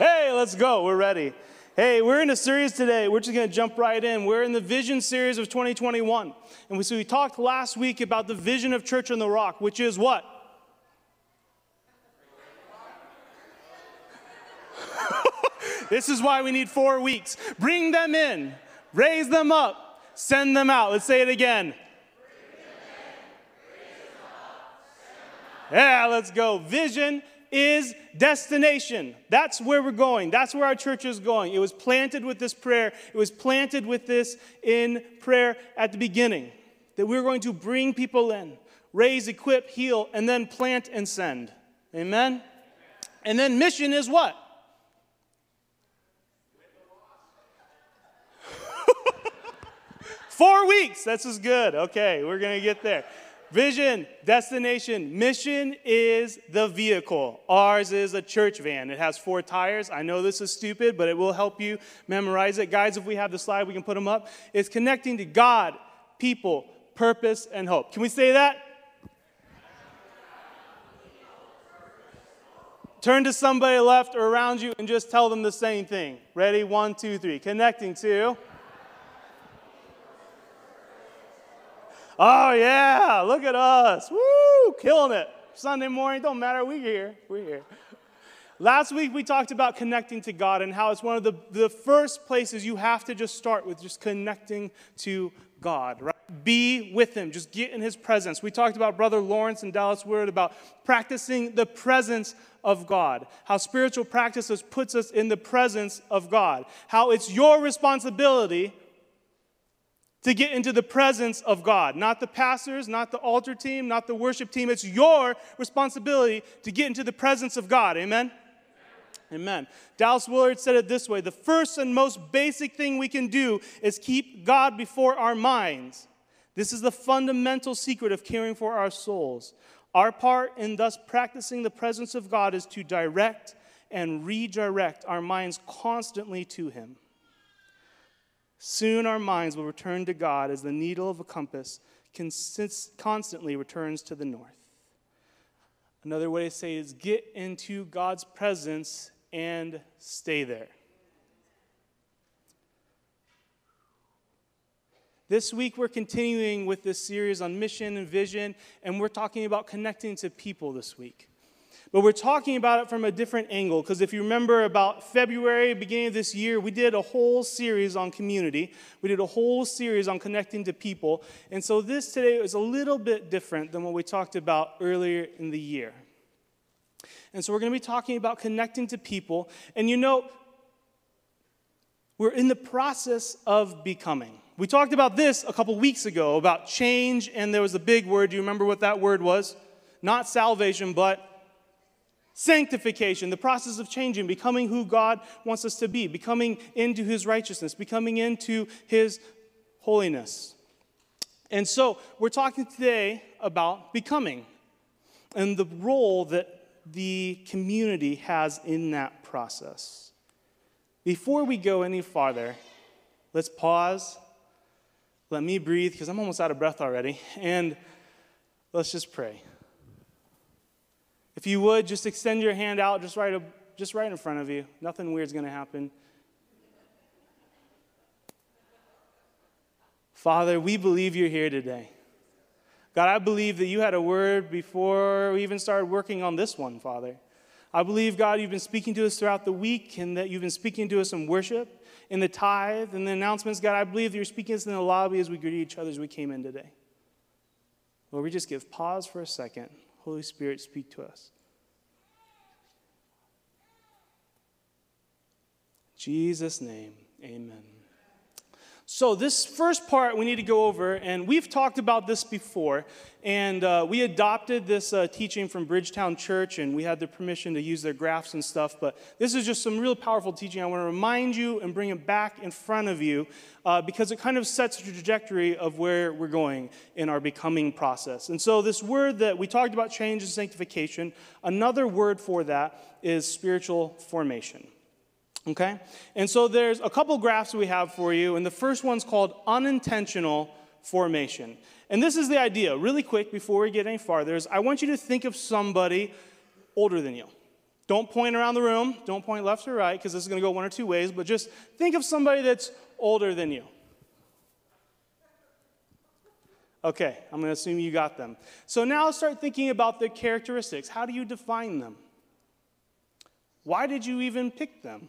Hey, let's go. We're ready. Hey, we're in a series today. We're just going to jump right in. We're in the vision series of 2021. And we, so we talked last week about the vision of Church on the Rock, which is what? this is why we need four weeks. Bring them in, raise them up, send them out. Let's say it again. Yeah, let's go. Vision is destination. That's where we're going. That's where our church is going. It was planted with this prayer. It was planted with this in prayer at the beginning that we're going to bring people in, raise, equip, heal, and then plant and send. Amen? And then mission is what? Four weeks. That's as good. Okay, we're going to get there. Vision, destination, mission is the vehicle. Ours is a church van. It has four tires. I know this is stupid, but it will help you memorize it. Guys, if we have the slide, we can put them up. It's connecting to God, people, purpose, and hope. Can we say that? Turn to somebody left or around you and just tell them the same thing. Ready? One, two, three. Connecting to. Oh, yeah, look at us. Woo, killing it. Sunday morning, don't matter, we're here. We're here. Last week, we talked about connecting to God and how it's one of the, the first places you have to just start with just connecting to God, right? Be with Him, just get in His presence. We talked about Brother Lawrence and Dallas Willard about practicing the presence of God, how spiritual practices puts us in the presence of God, how it's your responsibility to get into the presence of God. Not the pastors, not the altar team, not the worship team. It's your responsibility to get into the presence of God. Amen? Amen. Dallas Willard said it this way The first and most basic thing we can do is keep God before our minds. This is the fundamental secret of caring for our souls. Our part in thus practicing the presence of God is to direct and redirect our minds constantly to Him. Soon our minds will return to God as the needle of a compass constantly returns to the north. Another way to say is get into God's presence and stay there. This week, we're continuing with this series on mission and vision, and we're talking about connecting to people this week. But we're talking about it from a different angle because if you remember about February, beginning of this year, we did a whole series on community. We did a whole series on connecting to people. And so this today is a little bit different than what we talked about earlier in the year. And so we're going to be talking about connecting to people. And you know, we're in the process of becoming. We talked about this a couple weeks ago about change, and there was a big word. Do you remember what that word was? Not salvation, but Sanctification, the process of changing, becoming who God wants us to be, becoming into His righteousness, becoming into His holiness. And so we're talking today about becoming and the role that the community has in that process. Before we go any farther, let's pause. Let me breathe because I'm almost out of breath already. And let's just pray. If you would, just extend your hand out just right, just right in front of you. Nothing weird's going to happen. Father, we believe you're here today. God, I believe that you had a word before we even started working on this one, Father. I believe, God, you've been speaking to us throughout the week and that you've been speaking to us in worship, in the tithe, and the announcements. God, I believe that you're speaking to us in the lobby as we greet each other as we came in today. Lord, we just give pause for a second. Holy Spirit, speak to us. Jesus' name, amen. So, this first part we need to go over, and we've talked about this before, and uh, we adopted this uh, teaching from Bridgetown Church, and we had their permission to use their graphs and stuff. But this is just some real powerful teaching. I want to remind you and bring it back in front of you uh, because it kind of sets the trajectory of where we're going in our becoming process. And so, this word that we talked about, change and sanctification, another word for that is spiritual formation. Okay? And so there's a couple graphs we have for you, and the first one's called unintentional formation. And this is the idea, really quick before we get any farther, is I want you to think of somebody older than you. Don't point around the room. Don't point left or right because this is going to go one or two ways, but just think of somebody that's older than you. Okay, I'm going to assume you got them. So now start thinking about the characteristics. How do you define them? Why did you even pick them?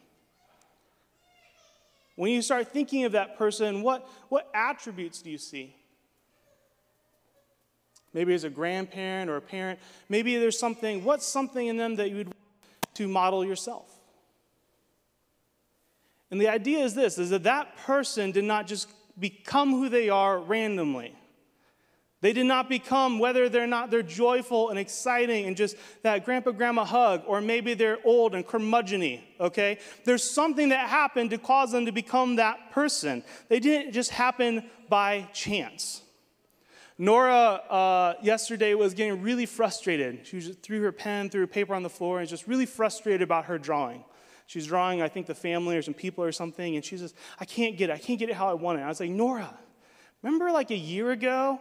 When you start thinking of that person, what, what attributes do you see? Maybe as a grandparent or a parent, maybe there's something, what's something in them that you would to model yourself. And the idea is this is that that person did not just become who they are randomly. They did not become whether they're not they're joyful and exciting and just that grandpa grandma hug, or maybe they're old and curmudgeony, okay? There's something that happened to cause them to become that person. They didn't just happen by chance. Nora uh, yesterday was getting really frustrated. She was, threw her pen, threw her paper on the floor, and was just really frustrated about her drawing. She's drawing, I think, the family or some people or something, and she says, I can't get it. I can't get it how I want it. I was like, Nora, remember like a year ago,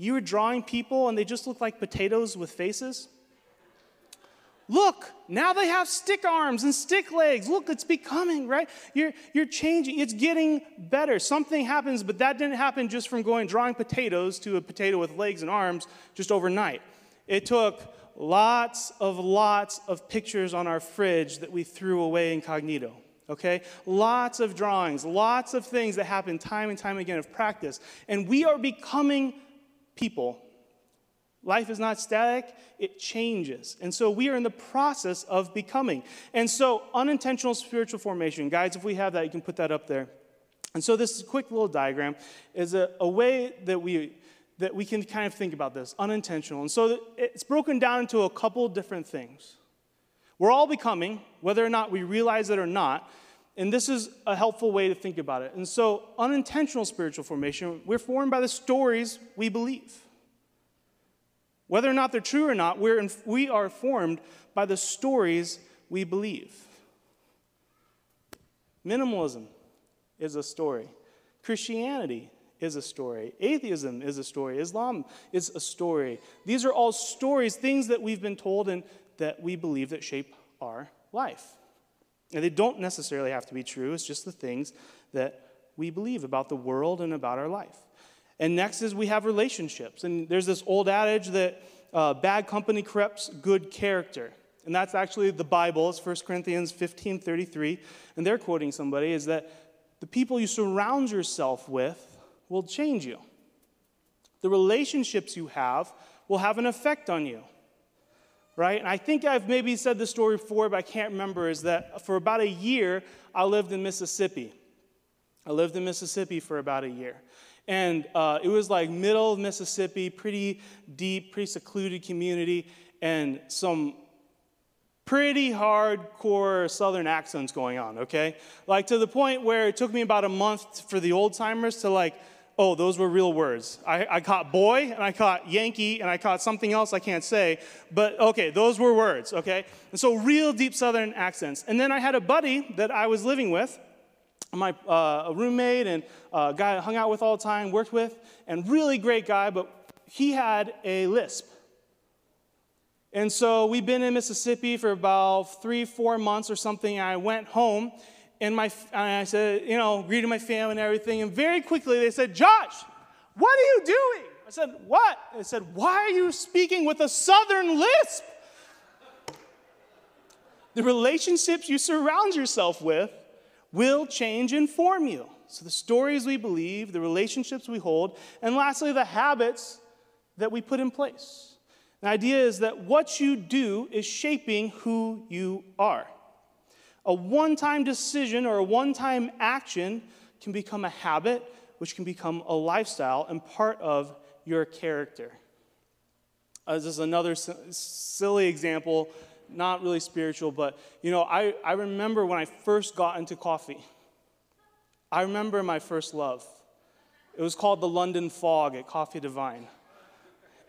you were drawing people and they just looked like potatoes with faces? Look, now they have stick arms and stick legs. Look, it's becoming, right? You're, you're changing. It's getting better. Something happens, but that didn't happen just from going drawing potatoes to a potato with legs and arms just overnight. It took lots of lots of pictures on our fridge that we threw away incognito. Okay? Lots of drawings, lots of things that happen time and time again of practice. And we are becoming people Life is not static, it changes. And so we are in the process of becoming. And so, unintentional spiritual formation, guys, if we have that, you can put that up there. And so, this quick little diagram is a, a way that we, that we can kind of think about this unintentional. And so, it's broken down into a couple different things. We're all becoming, whether or not we realize it or not. And this is a helpful way to think about it. And so, unintentional spiritual formation, we're formed by the stories we believe. Whether or not they're true or not, we're in, we are formed by the stories we believe. Minimalism is a story. Christianity is a story. Atheism is a story. Islam is a story. These are all stories, things that we've been told and that we believe that shape our life. And they don't necessarily have to be true, it's just the things that we believe about the world and about our life. And next is we have relationships. And there's this old adage that uh, bad company corrupts good character. And that's actually the Bible. It's 1 Corinthians 15 33. And they're quoting somebody is that the people you surround yourself with will change you. The relationships you have will have an effect on you. Right? And I think I've maybe said this story before, but I can't remember, is that for about a year, I lived in Mississippi. I lived in Mississippi for about a year. And uh, it was like middle of Mississippi, pretty deep, pretty secluded community, and some pretty hardcore southern accents going on, okay? Like to the point where it took me about a month for the old timers to like, oh, those were real words. I, I, caught boy and I caught Yankee and I caught something else I can't say, but okay, those were words, okay? And so real deep southern accents. And then I had a buddy that I was living with my uh, roommate and a guy I hung out with all the time, worked with, and really great guy, but he had a lisp. And so we've been in Mississippi for about three, four months or something. I went home and, my, and I said, you know, greeted my family and everything. And very quickly they said, Josh, what are you doing? I said, what? They said, why are you speaking with a southern lisp? The relationships you surround yourself with will change and form you. So, the stories we believe, the relationships we hold, and lastly, the habits that we put in place. The idea is that what you do is shaping who you are. A one time decision or a one time action can become a habit, which can become a lifestyle and part of your character. Uh, this is another silly example not really spiritual, but you know, I, I remember when I first got into coffee. I remember my first love. It was called the London Fog at Coffee Divine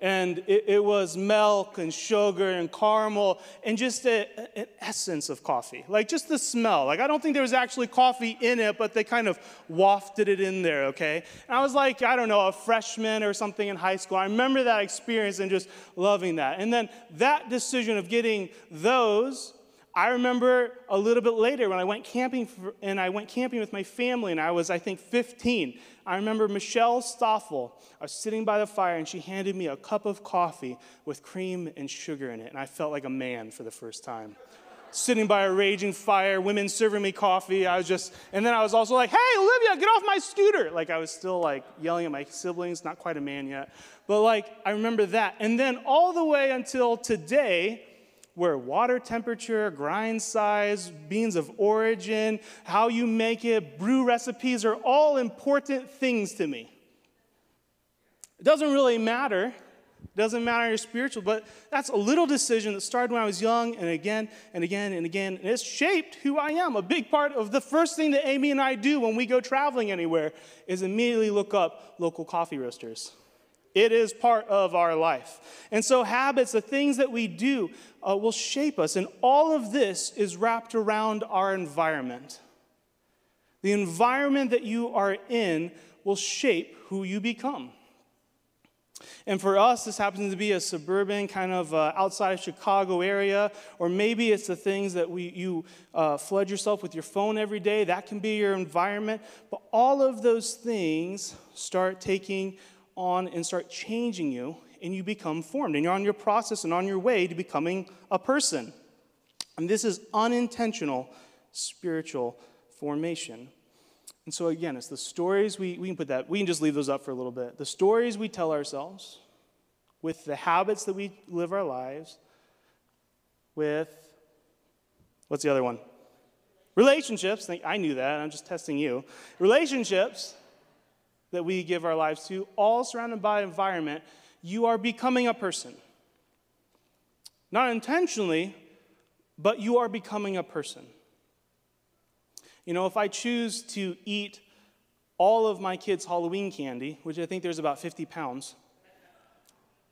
and it, it, was milk and sugar and caramel and just a, an essence of coffee like just the smell. Like i don't think there was actually coffee in it but they kind of wafted it in there okay? And i was like i don't know a freshman or something in high school. I remember that experience and just loving that. And then that decision of getting those I remember a little bit later when I went camping for, and I went camping with my family and I was I think 15. I remember Michelle Stoffel. I was sitting by the fire and she handed me a cup of coffee with cream and sugar in it and I felt like a man for the first time. sitting by a raging fire, women serving me coffee. I was just and then I was also like, "Hey, Olivia, get off my scooter." Like I was still like yelling at my siblings, not quite a man yet. But like I remember that. And then all the way until today, where water temperature, grind size, beans of origin, how you make it, brew recipes are all important things to me. It doesn't really matter. It doesn't matter your spiritual, but that's a little decision that started when I was young and again and again and again. And it's shaped who I am. A big part of the first thing that Amy and I do when we go traveling anywhere is immediately look up local coffee roasters. It is part of our life. And so, habits, the things that we do, uh, will shape us. And all of this is wrapped around our environment. The environment that you are in will shape who you become. And for us, this happens to be a suburban kind of uh, outside of Chicago area, or maybe it's the things that we, you uh, flood yourself with your phone every day. That can be your environment. But all of those things start taking on and start changing you, and you become formed. And you're on your process and on your way to becoming a person. And this is unintentional spiritual formation. And so, again, it's the stories we, we can put that, we can just leave those up for a little bit. The stories we tell ourselves, with the habits that we live our lives, with, what's the other one? Relationships. I knew that. I'm just testing you. Relationships that we give our lives to, all surrounded by environment, you are becoming a person. Not intentionally, but you are becoming a person. You know, if I choose to eat all of my kids' Halloween candy, which I think there's about 50 pounds,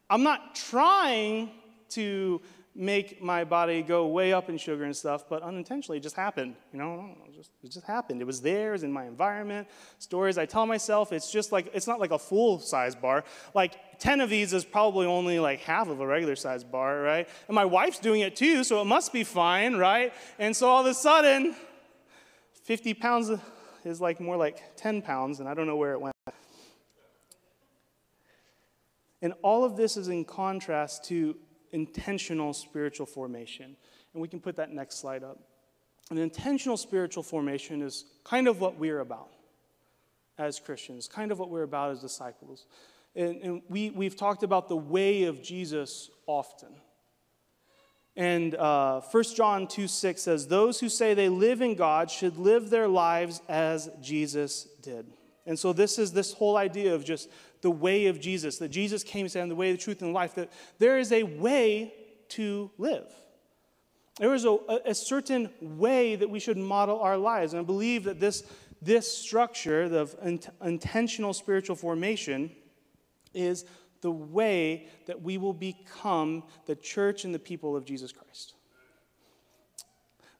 I'm not trying to make my body go way up in sugar and stuff, but unintentionally it just happened. You know, it just, it just happened. It was there, it was in my environment. Stories I tell myself, it's just like, it's not like a full size bar. Like 10 of these is probably only like half of a regular size bar, right? And my wife's doing it too, so it must be fine, right? And so all of a sudden, 50 pounds is like more like 10 pounds, and I don't know where it went. And all of this is in contrast to intentional spiritual formation. And we can put that next slide up. An intentional spiritual formation is kind of what we're about as Christians, kind of what we're about as disciples. And, and we, we've talked about the way of Jesus often. And uh, 1 John 2 6 says, Those who say they live in God should live their lives as Jesus did. And so, this is this whole idea of just the way of Jesus, that Jesus came to I'm the way, the truth, and the life, that there is a way to live. There is a, a certain way that we should model our lives. And I believe that this, this structure of intentional spiritual formation is the way that we will become the church and the people of Jesus Christ.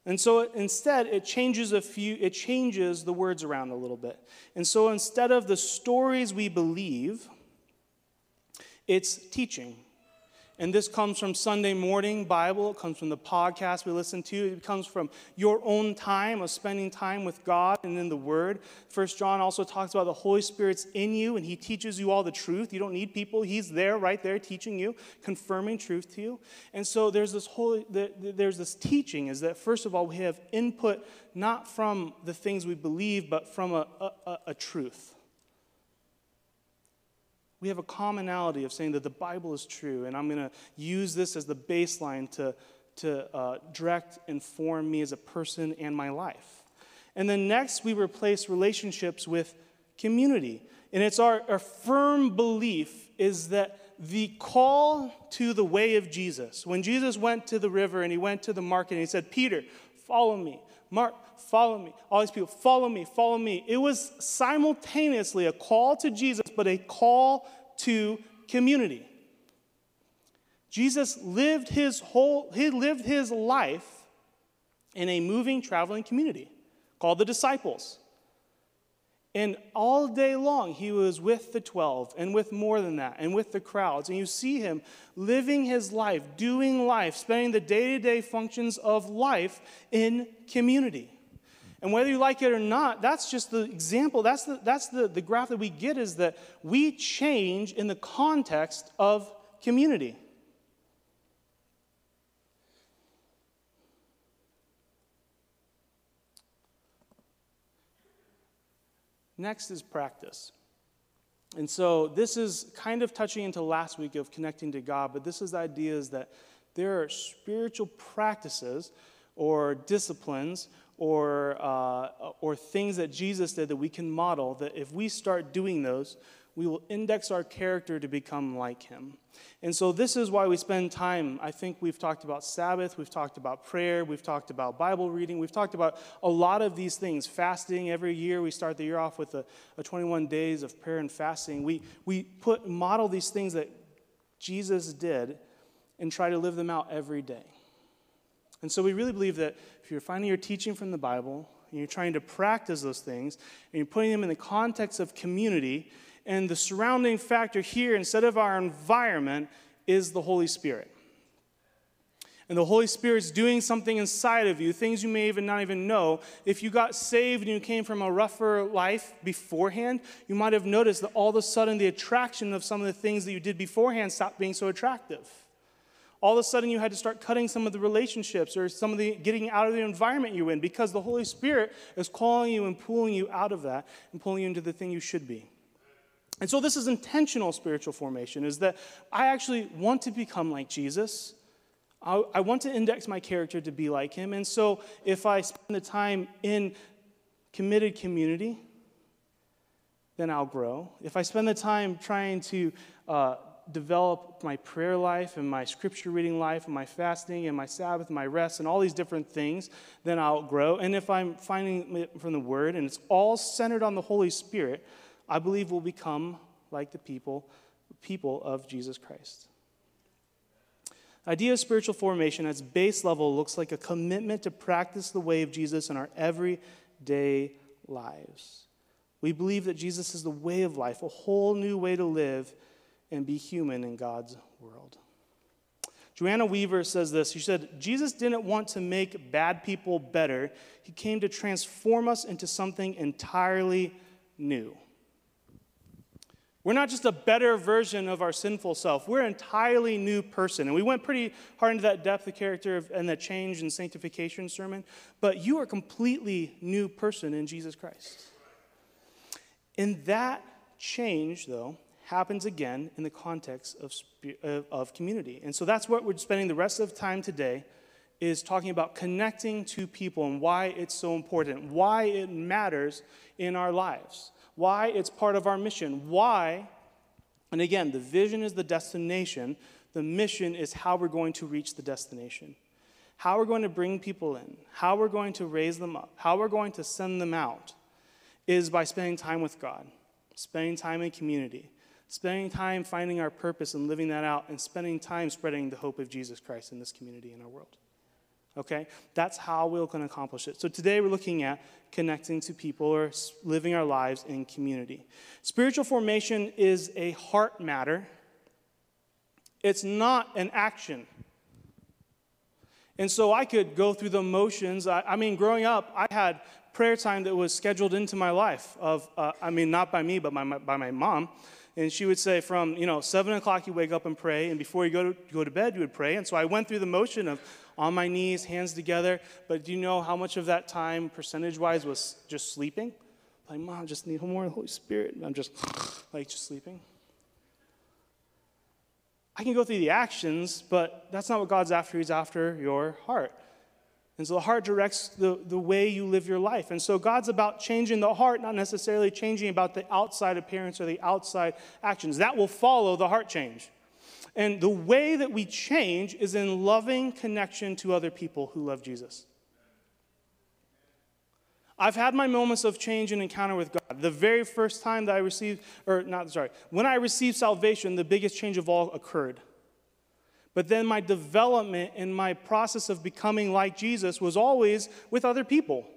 And so instead, it changes a few, it changes the words around a little bit. And so instead of the stories we believe, it's teaching. And this comes from Sunday morning Bible. It comes from the podcast we listen to. It comes from your own time of spending time with God and in the Word. First John also talks about the Holy Spirit's in you and he teaches you all the truth. You don't need people. He's there, right there, teaching you, confirming truth to you. And so there's this whole, there's this teaching is that first of all, we have input not from the things we believe, but from a, a, a truth we have a commonality of saying that the Bible is true, and I'm going to use this as the baseline to, to uh, direct and form me as a person and my life. And then next, we replace relationships with community. And it's our, our firm belief is that the call to the way of Jesus, when Jesus went to the river and he went to the market and he said, Peter, follow me. Mark, follow me. All these people, follow me, follow me. It was simultaneously a call to Jesus, but a call to community. Jesus lived his whole, he lived his life in a moving, traveling community called the disciples. And all day long, he was with the 12 and with more than that and with the crowds. And you see him living his life, doing life, spending the day to day functions of life in community. And whether you like it or not, that's just the example. That's the, that's the, the graph that we get is that we change in the context of community. Next is practice. And so this is kind of touching into last week of connecting to God, but this is the idea is that there are spiritual practices or disciplines or, uh, or things that Jesus did that we can model that if we start doing those, we will index our character to become like him. And so, this is why we spend time. I think we've talked about Sabbath, we've talked about prayer, we've talked about Bible reading, we've talked about a lot of these things. Fasting every year, we start the year off with a, a 21 days of prayer and fasting. We, we put, model these things that Jesus did and try to live them out every day. And so, we really believe that if you're finding your teaching from the Bible, and you're trying to practice those things, and you're putting them in the context of community, and the surrounding factor here, instead of our environment, is the Holy Spirit. And the Holy Spirit's doing something inside of you, things you may even not even know. If you got saved and you came from a rougher life beforehand, you might have noticed that all of a sudden the attraction of some of the things that you did beforehand stopped being so attractive. All of a sudden you had to start cutting some of the relationships or some of the getting out of the environment you're in because the Holy Spirit is calling you and pulling you out of that and pulling you into the thing you should be. And so this is intentional spiritual formation, is that I actually want to become like Jesus. I, I, want to index my character to be like him. And so if I spend the time in committed community, then I'll grow. If I spend the time trying to uh, develop my prayer life and my scripture reading life and my fasting and my Sabbath and my rest and all these different things, then I'll grow. And if I'm finding it from the Word and it's all centered on the Holy Spirit, I believe we'll become like the people, people of Jesus Christ. The idea of spiritual formation at its base level looks like a commitment to practice the way of Jesus in our everyday lives. We believe that Jesus is the way of life, a whole new way to live and be human in God's world. Joanna Weaver says this. She said, Jesus didn't want to make bad people better, He came to transform us into something entirely new. We're not just a better version of our sinful self. We're an entirely new person. And we went pretty hard into that depth of character and that change and sanctification sermon. But you are a completely new person in Jesus Christ. And that change, though, happens again in the context of, uh, of community. And so that's what we're spending the rest of time today is talking about connecting to people and why it's so important, why it matters in our lives why it's part of our mission, why, and again, the vision is the destination, the mission is how we're going to reach the destination. How we're going to bring people in, how we're going to raise them up, how we're going to send them out is by spending time with God, spending time in community, spending time finding our purpose and living that out, and spending time spreading the hope of Jesus Christ in this community in our world. Okay? That's how we're going to accomplish it. So today we're looking at connecting to people or living our lives in community. Spiritual formation is a heart matter, it's not an action. And so I could go through the motions. I, I mean, growing up, I had prayer time that was scheduled into my life. Of, uh, I mean, not by me, but by my, by my mom. And she would say, from you know seven o'clock you wake up and pray, and before you go to, go to bed you would pray. And so I went through the motion of on my knees, hands together. But do you know how much of that time, percentage wise, was just sleeping? Like, mom, just need more of the Holy Spirit. And I'm just like, just sleeping. I can go through the actions, but that's not what God's after. He's after your heart. And so the heart directs the, the way you live your life. And so God's about changing the heart, not necessarily changing about the outside appearance or the outside actions. That will follow the heart change. And the way that we change is in loving connection to other people who love Jesus. I've had my moments of change and encounter with God. The very first time that I received, or not, sorry, when I received salvation, the biggest change of all occurred. But then my development and my process of becoming like Jesus was always with other people.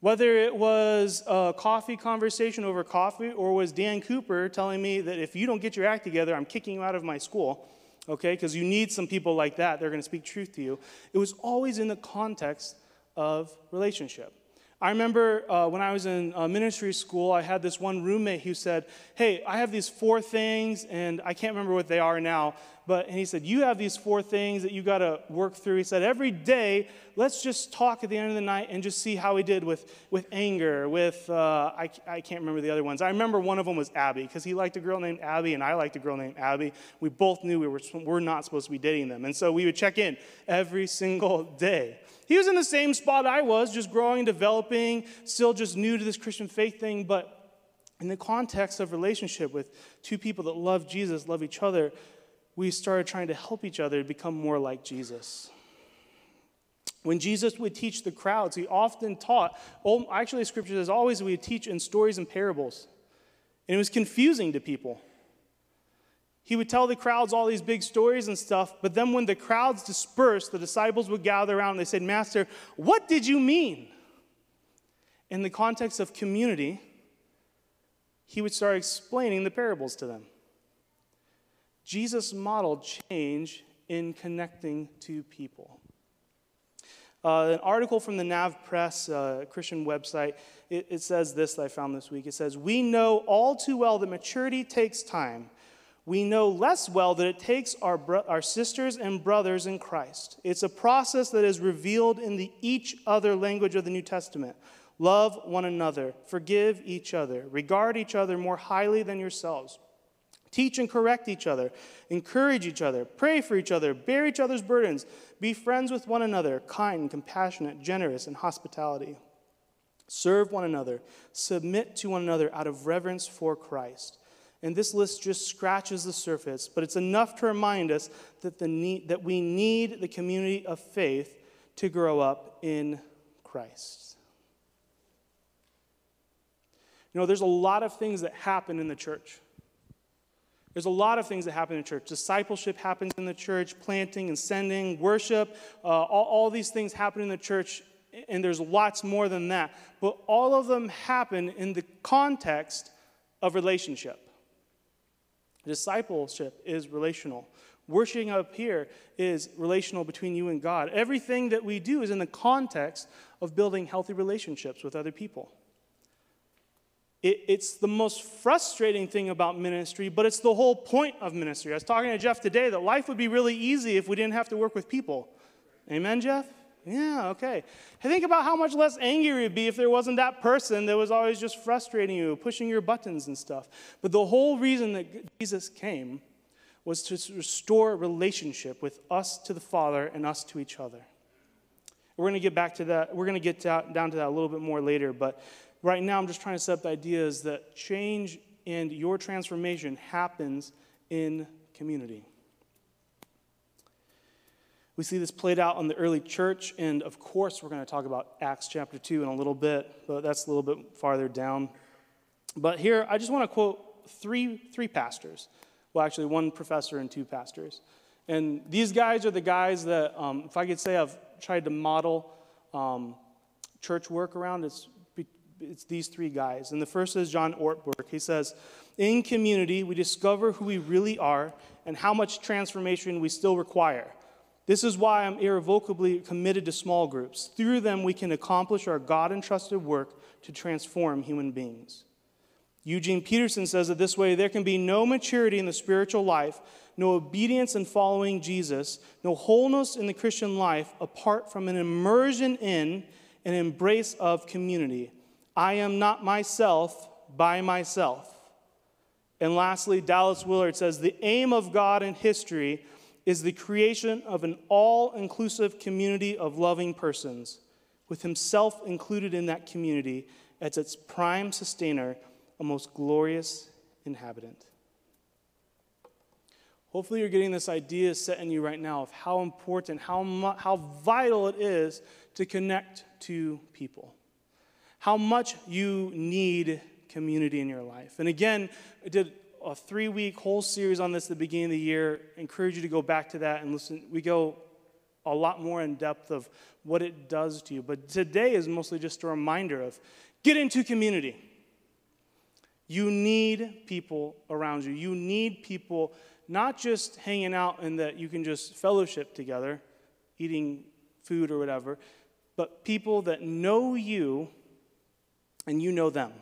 Whether it was a coffee conversation over coffee or was Dan Cooper telling me that if you don't get your act together, I'm kicking you out of my school, okay, because you need some people like that. They're going to speak truth to you. It was always in the context of relationship. I remember uh, when I was in uh, ministry school, I had this one roommate who said, Hey, I have these four things, and I can't remember what they are now, but and he said, You have these four things that you got to work through. He said, Every day, let's just talk at the end of the night and just see how we did with, with anger, with, uh, I, I can't remember the other ones. I remember one of them was Abby, because he liked a girl named Abby, and I liked a girl named Abby. We both knew we were, were not supposed to be dating them. And so we would check in every single day. He was in the same spot I was, just growing, developing, still just new to this Christian faith thing. But in the context of relationship with two people that love Jesus, love each other, we started trying to help each other become more like Jesus. When Jesus would teach the crowds, he often taught, well, actually, scripture says always we would teach in stories and parables. And it was confusing to people. He would tell the crowds all these big stories and stuff, but then when the crowds dispersed, the disciples would gather around and they said, Master, what did you mean? In the context of community, he would start explaining the parables to them. Jesus modeled change in connecting to people. Uh, an article from the Nav Press, uh, Christian website, it, it says this that I found this week. It says, We know all too well that maturity takes time we know less well that it takes our, bro- our sisters and brothers in Christ. It's a process that is revealed in the each other language of the New Testament. Love one another, forgive each other, regard each other more highly than yourselves. Teach and correct each other, encourage each other, pray for each other, bear each other's burdens, be friends with one another, kind, compassionate, generous, and hospitality. Serve one another, submit to one another out of reverence for Christ. And this list just scratches the surface, but it's enough to remind us that, the need, that we need the community of faith to grow up in Christ. You know, there's a lot of things that happen in the church. There's a lot of things that happen in church. Discipleship happens in the church, planting and sending, worship, uh, all, all these things happen in the church, and there's lots more than that. But all of them happen in the context of relationship. Discipleship is relational. Worshiping up here is relational between you and God. Everything that we do is in the context of building healthy relationships with other people. It, it's the most frustrating thing about ministry, but it's the whole point of ministry. I was talking to Jeff today that life would be really easy if we didn't have to work with people. Amen, Jeff? Yeah, okay. Think about how much less angry you'd be if there wasn't that person that was always just frustrating you, pushing your buttons and stuff. But the whole reason that Jesus came was to restore relationship with us to the Father and us to each other. We're going to get back to that. We're going to get down to that a little bit more later. But right now, I'm just trying to set up the ideas that change and your transformation happens in community. We see this played out in the early church, and of course, we're going to talk about Acts chapter 2 in a little bit, but that's a little bit farther down. But here, I just want to quote three, three pastors. Well, actually, one professor and two pastors. And these guys are the guys that, um, if I could say, I've tried to model um, church work around. It's, it's these three guys. And the first is John Ortberg. He says, In community, we discover who we really are and how much transformation we still require. This is why I'm irrevocably committed to small groups. Through them, we can accomplish our God entrusted work to transform human beings. Eugene Peterson says it this way there can be no maturity in the spiritual life, no obedience in following Jesus, no wholeness in the Christian life apart from an immersion in an embrace of community. I am not myself by myself. And lastly, Dallas Willard says the aim of God in history is the creation of an all inclusive community of loving persons, with himself included in that community as its prime sustainer, a most glorious inhabitant. Hopefully, you're getting this idea set in you right now of how important, how, mu- how vital it is to connect to people, how much you need community in your life. And again, I did a three week whole series on this at the beginning of the year. I encourage you to go back to that and listen. We go a lot more in depth of what it does to you. But today is mostly just a reminder of get into community. You need people around you. You need people not just hanging out and that you can just fellowship together, eating food or whatever, but people that know you and you know them.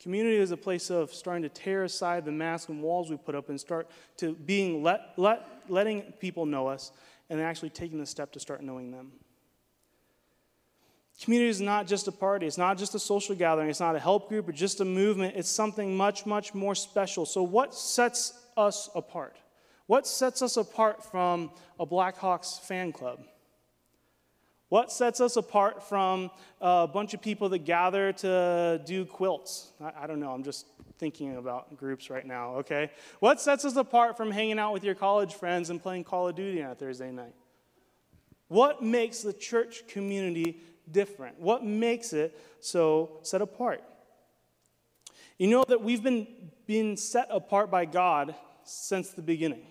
Community is a place of starting to tear aside the masks and walls we put up and start to being let, let, letting people know us and actually taking the step to start knowing them. Community is not just a party, it's not just a social gathering, it's not a help group or just a movement, it's something much, much more special. So, what sets us apart? What sets us apart from a Blackhawks fan club? What sets us apart from a bunch of people that gather to do quilts? I, I, don't know, I'm just thinking about groups right now, okay? What sets us apart from hanging out with your college friends and playing Call of Duty on a Thursday night? What makes the church community different? What makes it so set apart? You know that we've been being set apart by God since the beginning.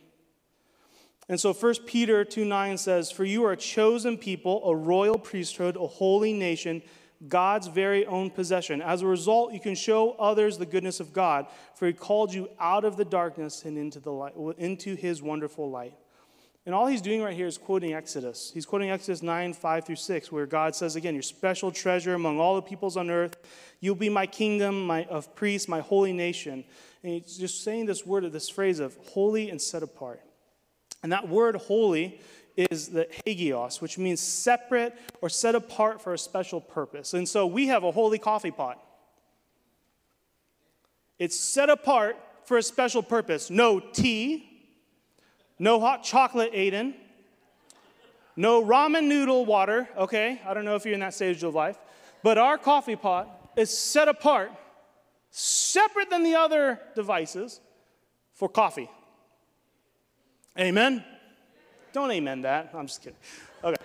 And so 1 Peter 2 9 says, For you are a chosen people, a royal priesthood, a holy nation, God's very own possession. As a result, you can show others the goodness of God, for he called you out of the darkness and into, the light, into his wonderful light. And all he's doing right here is quoting Exodus. He's quoting Exodus 9, 5 through 6, where God says again, Your special treasure among all the peoples on earth. You'll be my kingdom my, of priests, my holy nation. And he's just saying this word, this phrase of holy and set apart. And that word holy is the hagios, which means separate or set apart for a special purpose. And so we have a holy coffee pot. It's set apart for a special purpose. No tea, no hot chocolate, Aiden. No ramen noodle water, okay? I don't know if you're in that stage of life. But our coffee pot is set apart, separate than the other devices, for coffee. Amen? Don't amen that. I'm just kidding. Okay.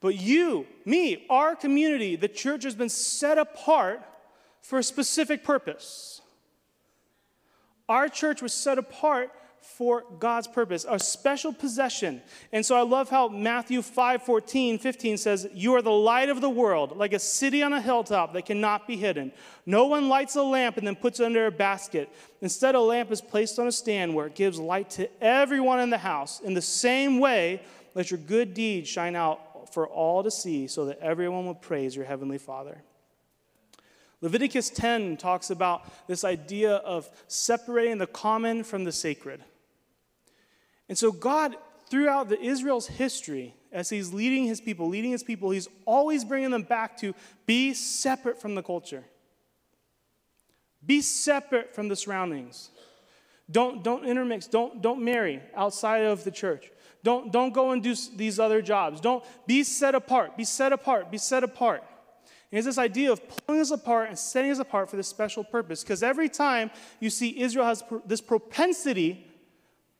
But you, me, our community, the church has been set apart for a specific purpose. Our church was set apart for God's purpose, a special possession. And so I love how Matthew 5 14, 15 says, You are the light of the world, like a city on a hilltop that cannot be hidden. No one lights a lamp and then puts it under a basket. Instead, a lamp is placed on a stand where it gives light to everyone in the house. In the same way, let your good deeds shine out for all to see, so that everyone will praise your heavenly Father. Leviticus 10 talks about this idea of separating the common from the sacred. And so, God, throughout the Israel's history, as He's leading His people, leading His people, He's always bringing them back to be separate from the culture, be separate from the surroundings. Don't, don't intermix, don't, don't marry outside of the church. Don't, don't go and do these other jobs. Don't be set apart, be set apart, be set apart. And it's this idea of pulling us apart and setting us apart for this special purpose. Because every time you see Israel has this propensity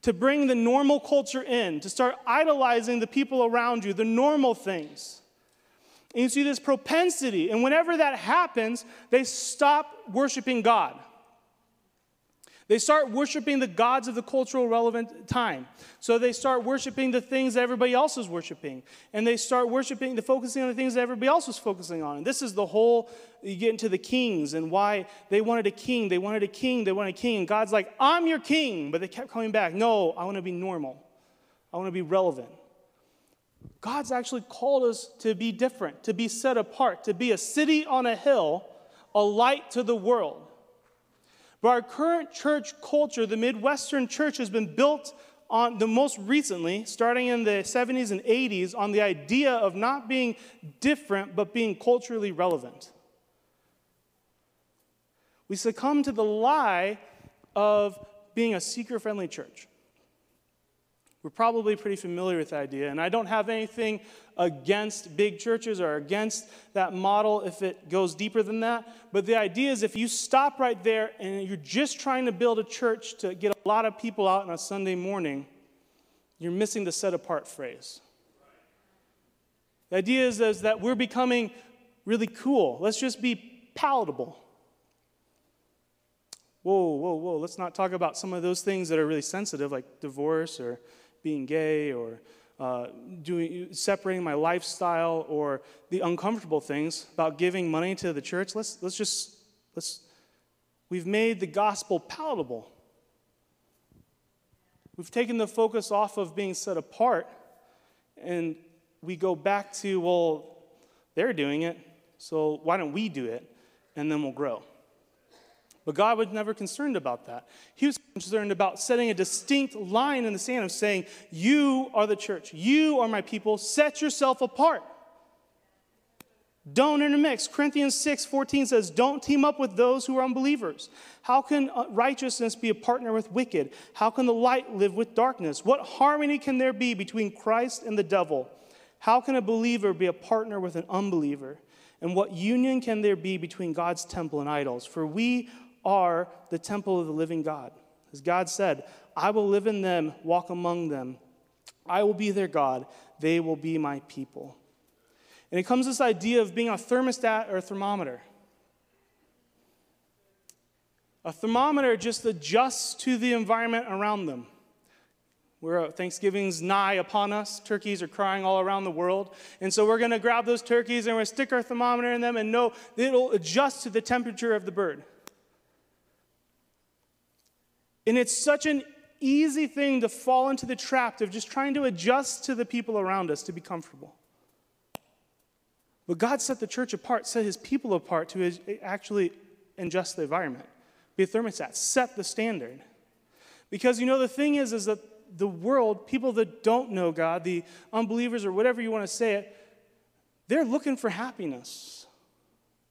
to bring the normal culture in, to start idolizing the people around you, the normal things. And you see this propensity, and whenever that happens, they stop worshiping God. They start worshiping the gods of the cultural relevant time. So they start worshiping the things that everybody else is worshiping. And they start worshiping, focusing on the things that everybody else was focusing on. And this is the whole, you get into the kings and why they wanted a king, they wanted a king, they wanted a king. And God's like, I'm your king. But they kept coming back. No, I want to be normal. I want to be relevant. God's actually called us to be different, to be set apart, to be a city on a hill, a light to the world. But our current church culture, the Midwestern church, has been built on the most recently, starting in the 70s and 80s, on the idea of not being different, but being culturally relevant. We succumb to the lie of being a seeker friendly church. We're probably pretty familiar with the idea, and I don't have anything against big churches or against that model if it goes deeper than that. But the idea is if you stop right there and you're just trying to build a church to get a lot of people out on a Sunday morning, you're missing the set apart phrase. The idea is, is that we're becoming really cool. Let's just be palatable. Whoa, whoa, whoa. Let's not talk about some of those things that are really sensitive, like divorce or being gay or uh, doing, separating my lifestyle or the uncomfortable things about giving money to the church. Let's, let's just, let's, we've made the gospel palatable. We've taken the focus off of being set apart and we go back to, well, they're doing it, so why don't we do it? And then we'll grow. But God was never concerned about that. He was concerned about setting a distinct line in the sand of saying, You are the church. You are my people. Set yourself apart. Don't intermix. Corinthians 6 14 says, Don't team up with those who are unbelievers. How can uh, righteousness be a partner with wicked? How can the light live with darkness? What harmony can there be between Christ and the devil? How can a believer be a partner with an unbeliever? And what union can there be between God's temple and idols? For we are the temple of the living God. As God said, I will live in them, walk among them. I will be their God. They will be my people. And it comes this idea of being a thermostat or a thermometer. A thermometer just adjusts to the environment around them. Where uh, Thanksgiving's nigh upon us. Turkeys are crying all around the world. And so we're going to grab those turkeys and we're going to stick our thermometer in them and know it'll adjust to the temperature of the bird. And it's such an easy thing to fall into the trap of just trying to adjust to the people around us to be comfortable. But God set the church apart, set his people apart to actually adjust the environment, be a thermostat, set the standard. Because you know, the thing is, is that the world, people that don't know God, the unbelievers or whatever you want to say it, they're looking for happiness.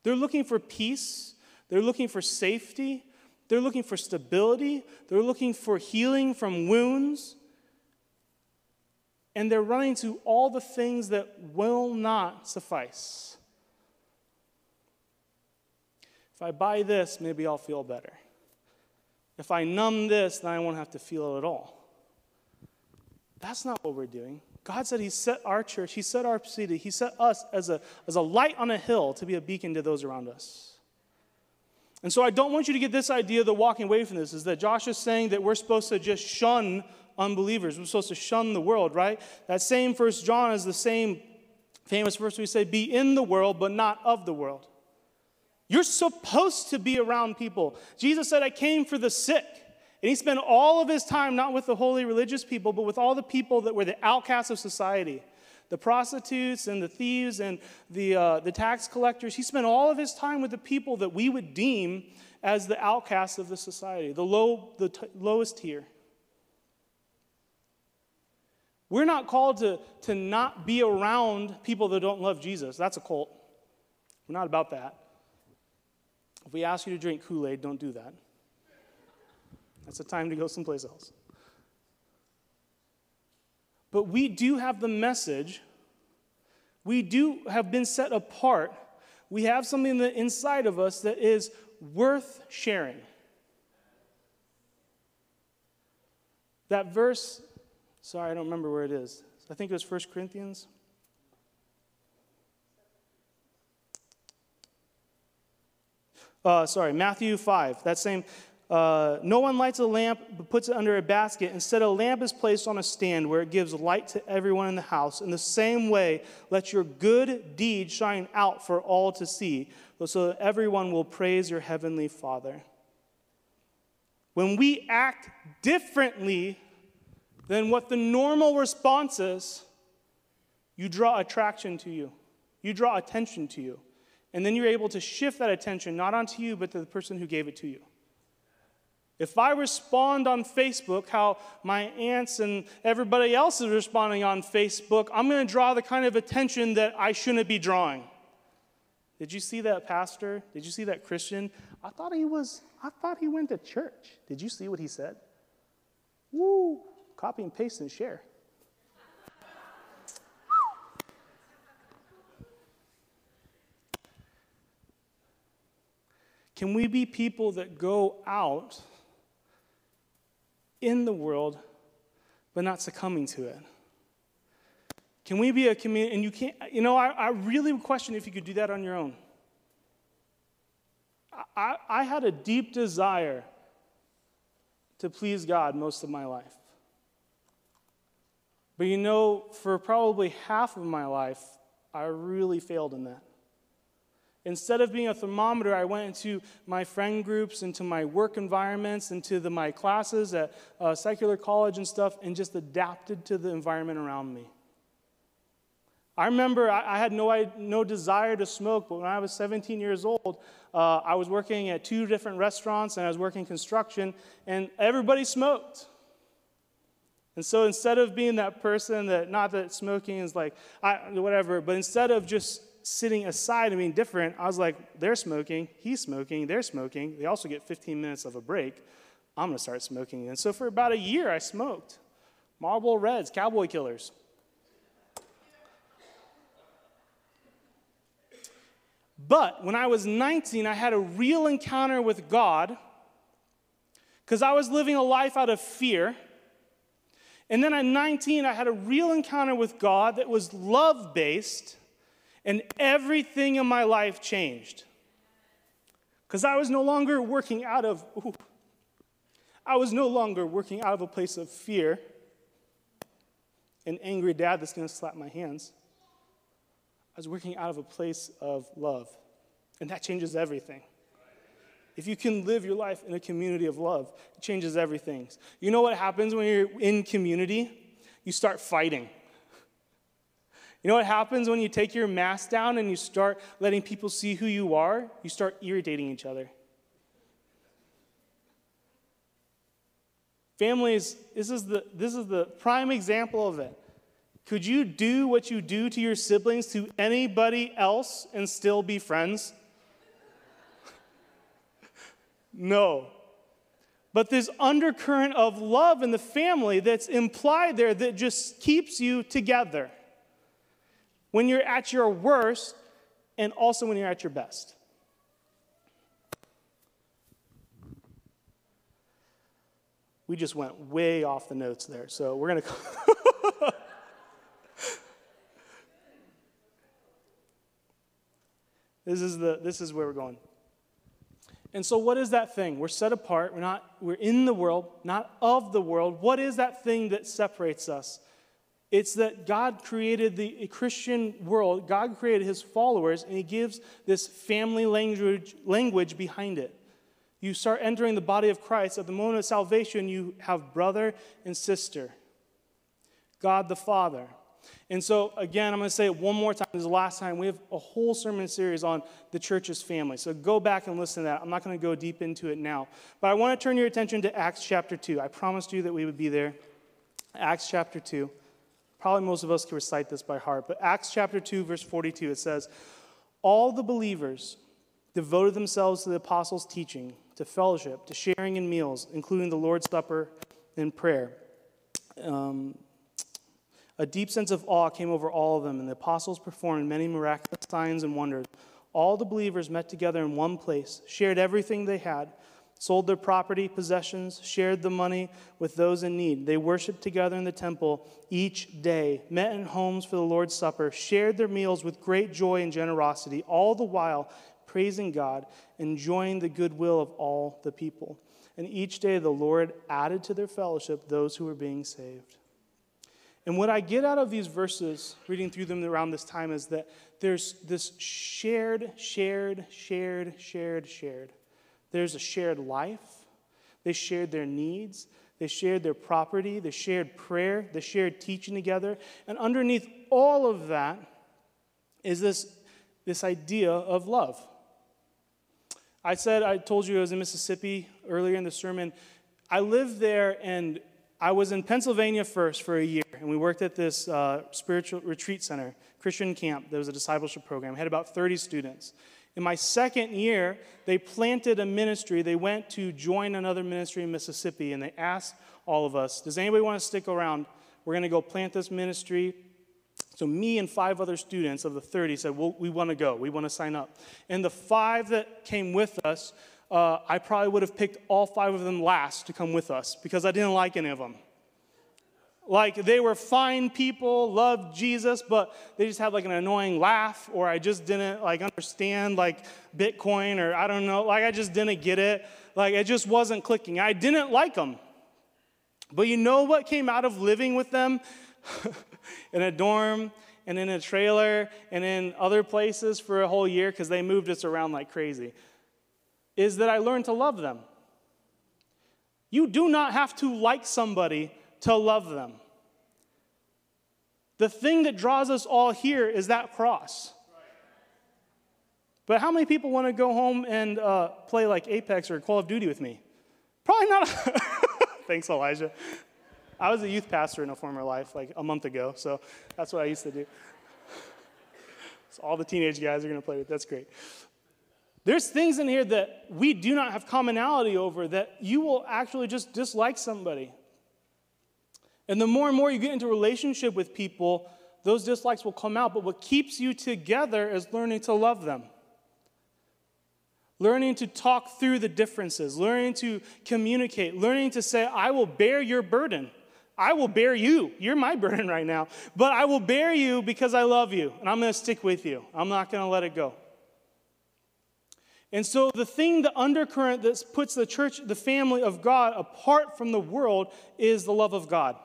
They're looking for peace. They're looking for safety. They're looking for stability. They're looking for healing from wounds and they're running to all the things that will not suffice. If I buy this, maybe I'll feel better. If I numb this, then I won't have to feel it at all. That's not what we're doing. God said He set our church, He set our city, He set us as a, as a light on a hill to be a beacon to those around us. And so I don't want you to get this idea that walking away from this is that Josh is saying that we're supposed to just shun unbelievers. We're supposed to shun the world, right? That same First John is the same famous verse we say, Be in the world, but not of the world. You're supposed to be around people. Jesus said, I came for the sick. And he spent all of his time not with the holy religious people, but with all the people that were the outcasts of society the prostitutes and the thieves and the, uh, the tax collectors. He spent all of his time with the people that we would deem as the outcasts of the society, the, low, the t- lowest tier. We're not called to, to not be around people that don't love Jesus. That's a cult. We're not about that. If we ask you to drink Kool Aid, don't do that. That's a time to go someplace else. But we do have the message. We do have been set apart. We have something that inside of us that is worth sharing. That verse Sorry, I don't remember where it is. I think it was 1 Corinthians. Uh, sorry, Matthew 5. That same. Uh, no one lights a lamp but puts it under a basket. Instead, a lamp is placed on a stand where it gives light to everyone in the house. In the same way, let your good deeds shine out for all to see, so that everyone will praise your heavenly Father. When we act differently than what the normal response is, you draw attraction to you. You draw attention to you. And then you're able to shift that attention not onto you, but to the person who gave it to you. If I respond on Facebook how my aunts and everybody else is responding on Facebook, I'm going to draw the kind of attention that I shouldn't be drawing. Did you see that pastor? Did you see that Christian? I thought he was, I thought he went to church. Did you see what he said? Woo! Copy and paste and share. Can we be people that go out in the world but not succumbing to it? Can we be a community? And you can't, you know, I, I really question if you could do that on your own. I, I had a deep desire to please God most of my life. But you know, for probably half of my life, I really failed in that. Instead of being a thermometer, I went into my friend groups, into my work environments, into the, my classes at uh, secular college and stuff, and just adapted to the environment around me. I remember I, I had no, no desire to smoke, but when I was 17 years old, uh, I was working at two different restaurants and I was working construction, and everybody smoked. And so instead of being that person that, not that smoking is like, I, whatever, but instead of just sitting aside and being different, I was like, they're smoking, he's smoking, they're smoking. They also get 15 minutes of a break. I'm going to start smoking. And so for about a year, I smoked Marlboro Reds, Cowboy Killers. But when I was 19, I had a real encounter with God because I was living a life out of fear. And then at 19, I had a real encounter with God that was love based, and everything in my life changed. Because I was no longer working out of, ooh, I was no longer working out of a place of fear, an angry dad that's going to slap my hands. I was working out of a place of love. And that changes everything. If you can live your life in a community of love, it changes everything. You know what happens when you're in community? You start fighting. You know what happens when you take your mask down and you start letting people see who you are? You start irritating each other. Families, this is the, this is the prime example of it. Could you do what you do to your siblings to anybody else and still be friends? no. But this undercurrent of love in the family that's implied there that just keeps you together when you're at your worst and also when you're at your best. We just went way off the notes there, so we're going to. This is, the, this is where we're going. And so, what is that thing? We're set apart. We're not. We're in the world, not of the world. What is that thing that separates us? It's that God created the Christian world. God created His followers, and He gives this family language, language behind it. You start entering the body of Christ. At the moment of salvation, you have brother and sister. God the Father. And so, again, I'm going to say it one more time. This is the last time. We have a whole sermon series on the church's family. So go back and listen to that. I'm not going to go deep into it now. But I want to turn your attention to Acts chapter 2. I promised you that we would be there. Acts chapter 2. Probably most of us can recite this by heart. But Acts chapter 2, verse 42, it says, All the believers devoted themselves to the apostles' teaching, to fellowship, to sharing in meals, including the Lord's Supper and prayer. Um, a deep sense of awe came over all of them, and the apostles performed many miraculous signs and wonders. All the believers met together in one place, shared everything they had, sold their property, possessions, shared the money with those in need. They worshiped together in the temple each day, met in homes for the Lord's Supper, shared their meals with great joy and generosity, all the while praising God, enjoying the goodwill of all the people. And each day the Lord added to their fellowship those who were being saved. And what I get out of these verses, reading through them around this time, is that there's this shared, shared, shared, shared, shared. There's a shared life. They shared their needs. They shared their property. They shared prayer. They shared teaching together. And underneath all of that is this, this idea of love. I said, I told you I was in Mississippi earlier in the sermon. I lived there and I was in Pennsylvania first for a year, and we worked at this uh, spiritual retreat center, Christian camp. There was a discipleship program. I had about 30 students. In my second year, they planted a ministry. They went to join another ministry in Mississippi, and they asked all of us, Does anybody want to stick around? We're going to go plant this ministry. So, me and five other students of the 30 said, well, We want to go. We want to sign up. And the five that came with us uh, I probably would have picked all five of them last to come with us because I didn't like any of them. Like they were fine people, loved Jesus, but they just had like an annoying laugh, or I just didn't like understand like Bitcoin, or I don't know, like I just didn't get it. Like it just wasn't clicking. I didn't like them. But you know what came out of living with them in a dorm and in a trailer and in other places for a whole year because they moved us around like crazy is that I learned to love them. You do not have to like somebody to love them. The thing that draws us all here is that cross. But how many people want to go home and uh, play like Apex or Call of Duty with me? Probably not. Thanks, Elijah. I was a youth pastor in a former life, like a month ago, so that's what I used to do. So all the teenage guys are going to play with. That's great. There's things in here that we do not have commonality over that you will actually just dislike somebody. And the more and more you get into relationship with people, those dislikes will come out. But what keeps you together is learning to love them learning to talk through the differences, learning to communicate, learning to say, I will bear your burden. I will bear you. You're my burden right now. But I will bear you because I love you, and I'm going to stick with you. I'm not going to let it go. And so, the thing, the undercurrent that puts the church, the family of God, apart from the world is the love of God.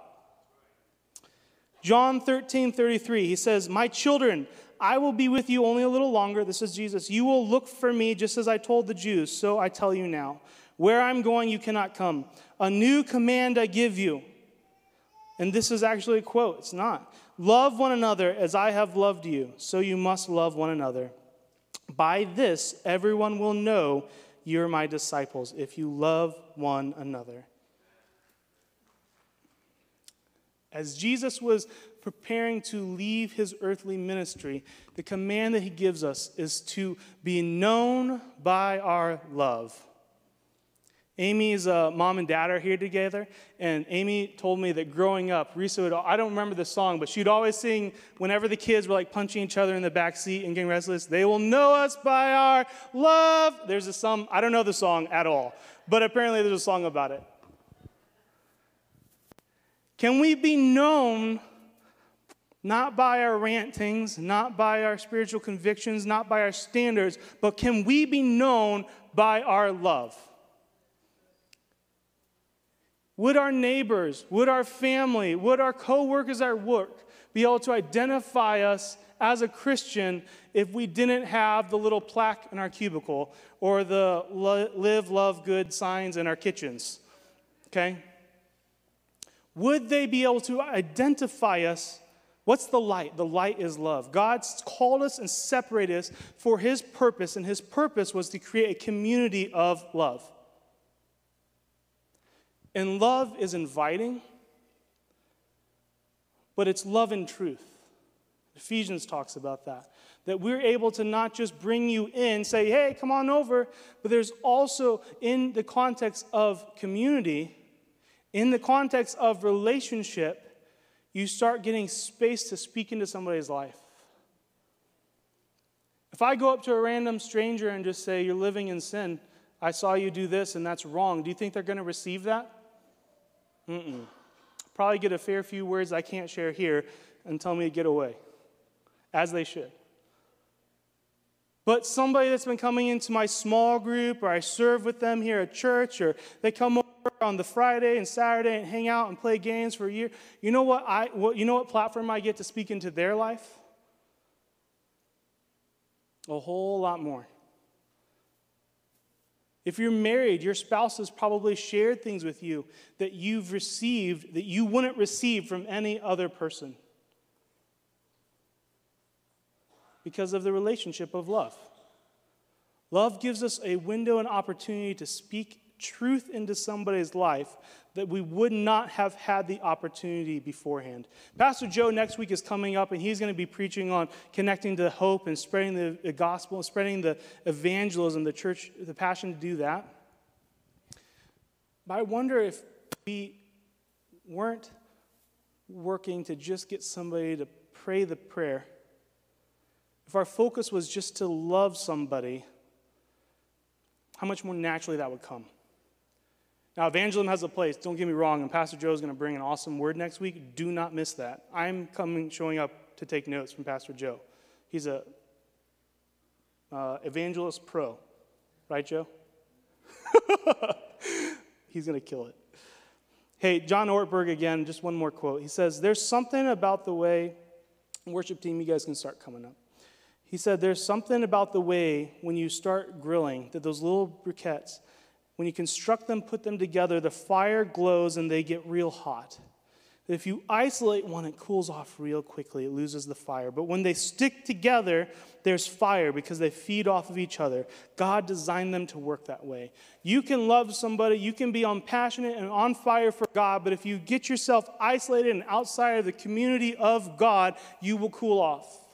John 13, 33, he says, My children, I will be with you only a little longer. This is Jesus. You will look for me just as I told the Jews, so I tell you now. Where I'm going, you cannot come. A new command I give you. And this is actually a quote, it's not. Love one another as I have loved you, so you must love one another. By this, everyone will know you're my disciples if you love one another. As Jesus was preparing to leave his earthly ministry, the command that he gives us is to be known by our love. Amy's uh, mom and dad are here together, and Amy told me that growing up, Risa would, I don't remember the song, but she'd always sing whenever the kids were like punching each other in the back seat and getting restless, they will know us by our love. There's a song, I don't know the song at all, but apparently there's a song about it. Can we be known not by our rantings, not by our spiritual convictions, not by our standards, but can we be known by our love? Would our neighbors, would our family, would our coworkers at work be able to identify us as a Christian if we didn't have the little plaque in our cubicle or the live, love, good signs in our kitchens? Okay? Would they be able to identify us What's the light? The light is love. God's called us and separated us for His purpose, and His purpose was to create a community of love. And love is inviting, but it's love and truth. Ephesians talks about that. That we're able to not just bring you in, say, hey, come on over, but there's also in the context of community, in the context of relationship, you start getting space to speak into somebody's life. If I go up to a random stranger and just say, You're living in sin, I saw you do this and that's wrong, do you think they're going to receive that? Mm-mm. Probably get a fair few words I can't share here and tell me to get away, as they should. But somebody that's been coming into my small group, or I serve with them here at church, or they come on the Friday and Saturday and hang out and play games for a year, you know what I what, you know what platform I get to speak into their life? A whole lot more. If you're married, your spouse has probably shared things with you that you've received that you wouldn't receive from any other person. because of the relationship of love. Love gives us a window and opportunity to speak truth into somebody's life that we would not have had the opportunity beforehand. Pastor Joe next week is coming up and he's going to be preaching on connecting to hope and spreading the, the gospel spreading the evangelism, the church, the passion to do that. But I wonder if we weren't working to just get somebody to pray the prayer if our focus was just to love somebody, how much more naturally that would come. Now, evangelism has a place, don't get me wrong, and Pastor Joe is going to bring an awesome word next week. Do not miss that. I'm coming, showing up to take notes from Pastor Joe. He's a uh, evangelist pro, right, Joe? He's going to kill it. Hey, John Ortberg again, just one more quote. He says, There's something about the way, worship team, you guys can start coming up. He said, There's something about the way when you start grilling that those little briquettes, when you construct them, put them together, the fire glows and they get real hot. If you isolate one, it cools off real quickly, it loses the fire. But when they stick together, there's fire because they feed off of each other. God designed them to work that way. You can love somebody, you can be on passionate and on fire for God, but if you get yourself isolated and outside of the community of God, you will cool off.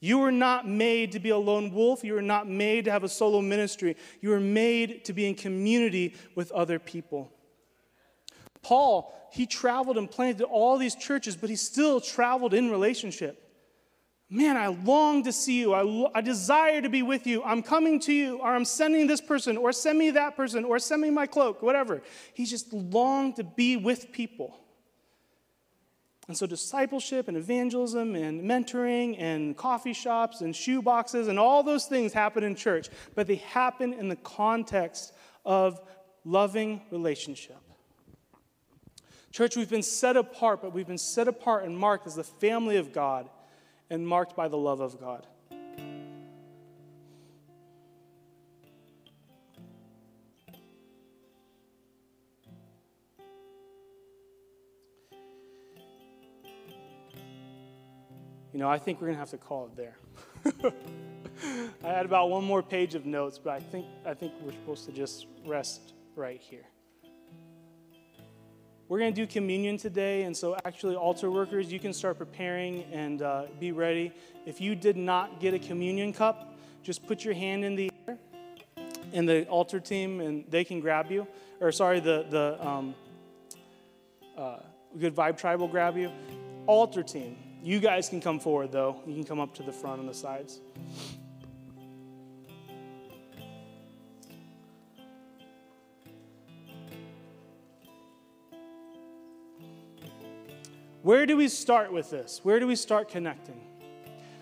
You were not made to be a lone wolf. You were not made to have a solo ministry. You were made to be in community with other people. Paul, he traveled and planted all these churches, but he still traveled in relationship. Man, I long to see you. I, I desire to be with you. I'm coming to you, or I'm sending this person, or send me that person, or send me my cloak, whatever. He just longed to be with people. And so, discipleship and evangelism and mentoring and coffee shops and shoe boxes and all those things happen in church, but they happen in the context of loving relationship. Church, we've been set apart, but we've been set apart and marked as the family of God and marked by the love of God. Know, I think we're going to have to call it there. I had about one more page of notes, but I think, I think we're supposed to just rest right here. We're going to do communion today, and so actually, altar workers, you can start preparing and uh, be ready. If you did not get a communion cup, just put your hand in the air, and the altar team, and they can grab you. Or sorry, the the um, uh, Good Vibe Tribe will grab you. Altar team, you guys can come forward though. You can come up to the front and the sides. Where do we start with this? Where do we start connecting?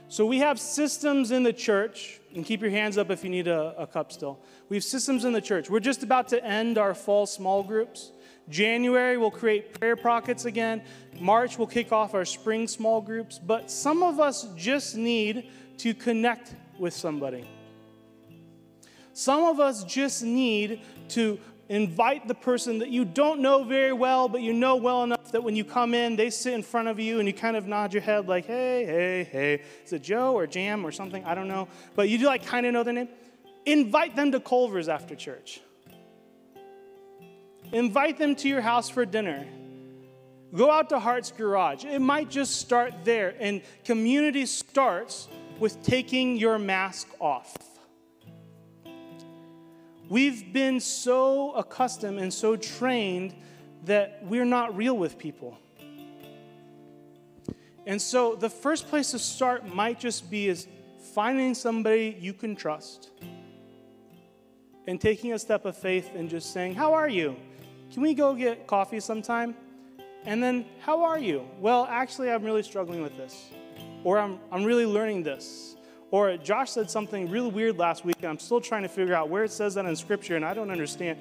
So we have systems in the church, and keep your hands up if you need a, a, cup still. We have systems in the church. We're just about to end our fall small groups. January, we'll create prayer pockets again. March, we'll kick off our spring small groups. But some of us just need to connect with somebody. Some of us just need to invite the person that you don't know very well, but you know well enough that when you come in, they sit in front of you and you kind of nod your head like, hey, hey, hey. Is it Joe or Jam or something? I don't know. But you do like kind of know their name. Invite them to Culver's after church. Invite them to your house for dinner. Go out to Heart's Garage. It might just start there. And community starts with taking your mask off. We've been so accustomed and so trained that we're not real with people. And so the first place to start might just be is finding somebody you can trust and taking a step of faith and just saying, How are you? Can we go get coffee sometime? And then, How are you? Well, actually, I'm really struggling with this. Or I'm, I'm really learning this. Or Josh said something really weird last week, and I'm still trying to figure out where it says that in Scripture, and I don't understand.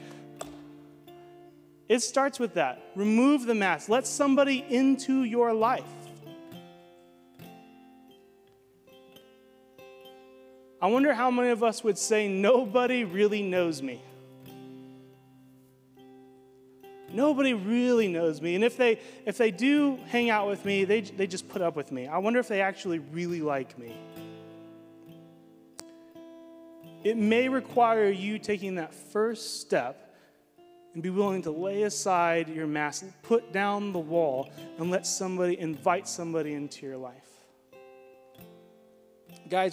It starts with that. Remove the mask. Let somebody into your life. I wonder how many of us would say, Nobody really knows me nobody really knows me. And if they, if they do hang out with me, they, they just put up with me. I wonder if they actually really like me. It may require you taking that first step and be willing to lay aside your mask, put down the wall, and let somebody invite somebody into your life. Guys,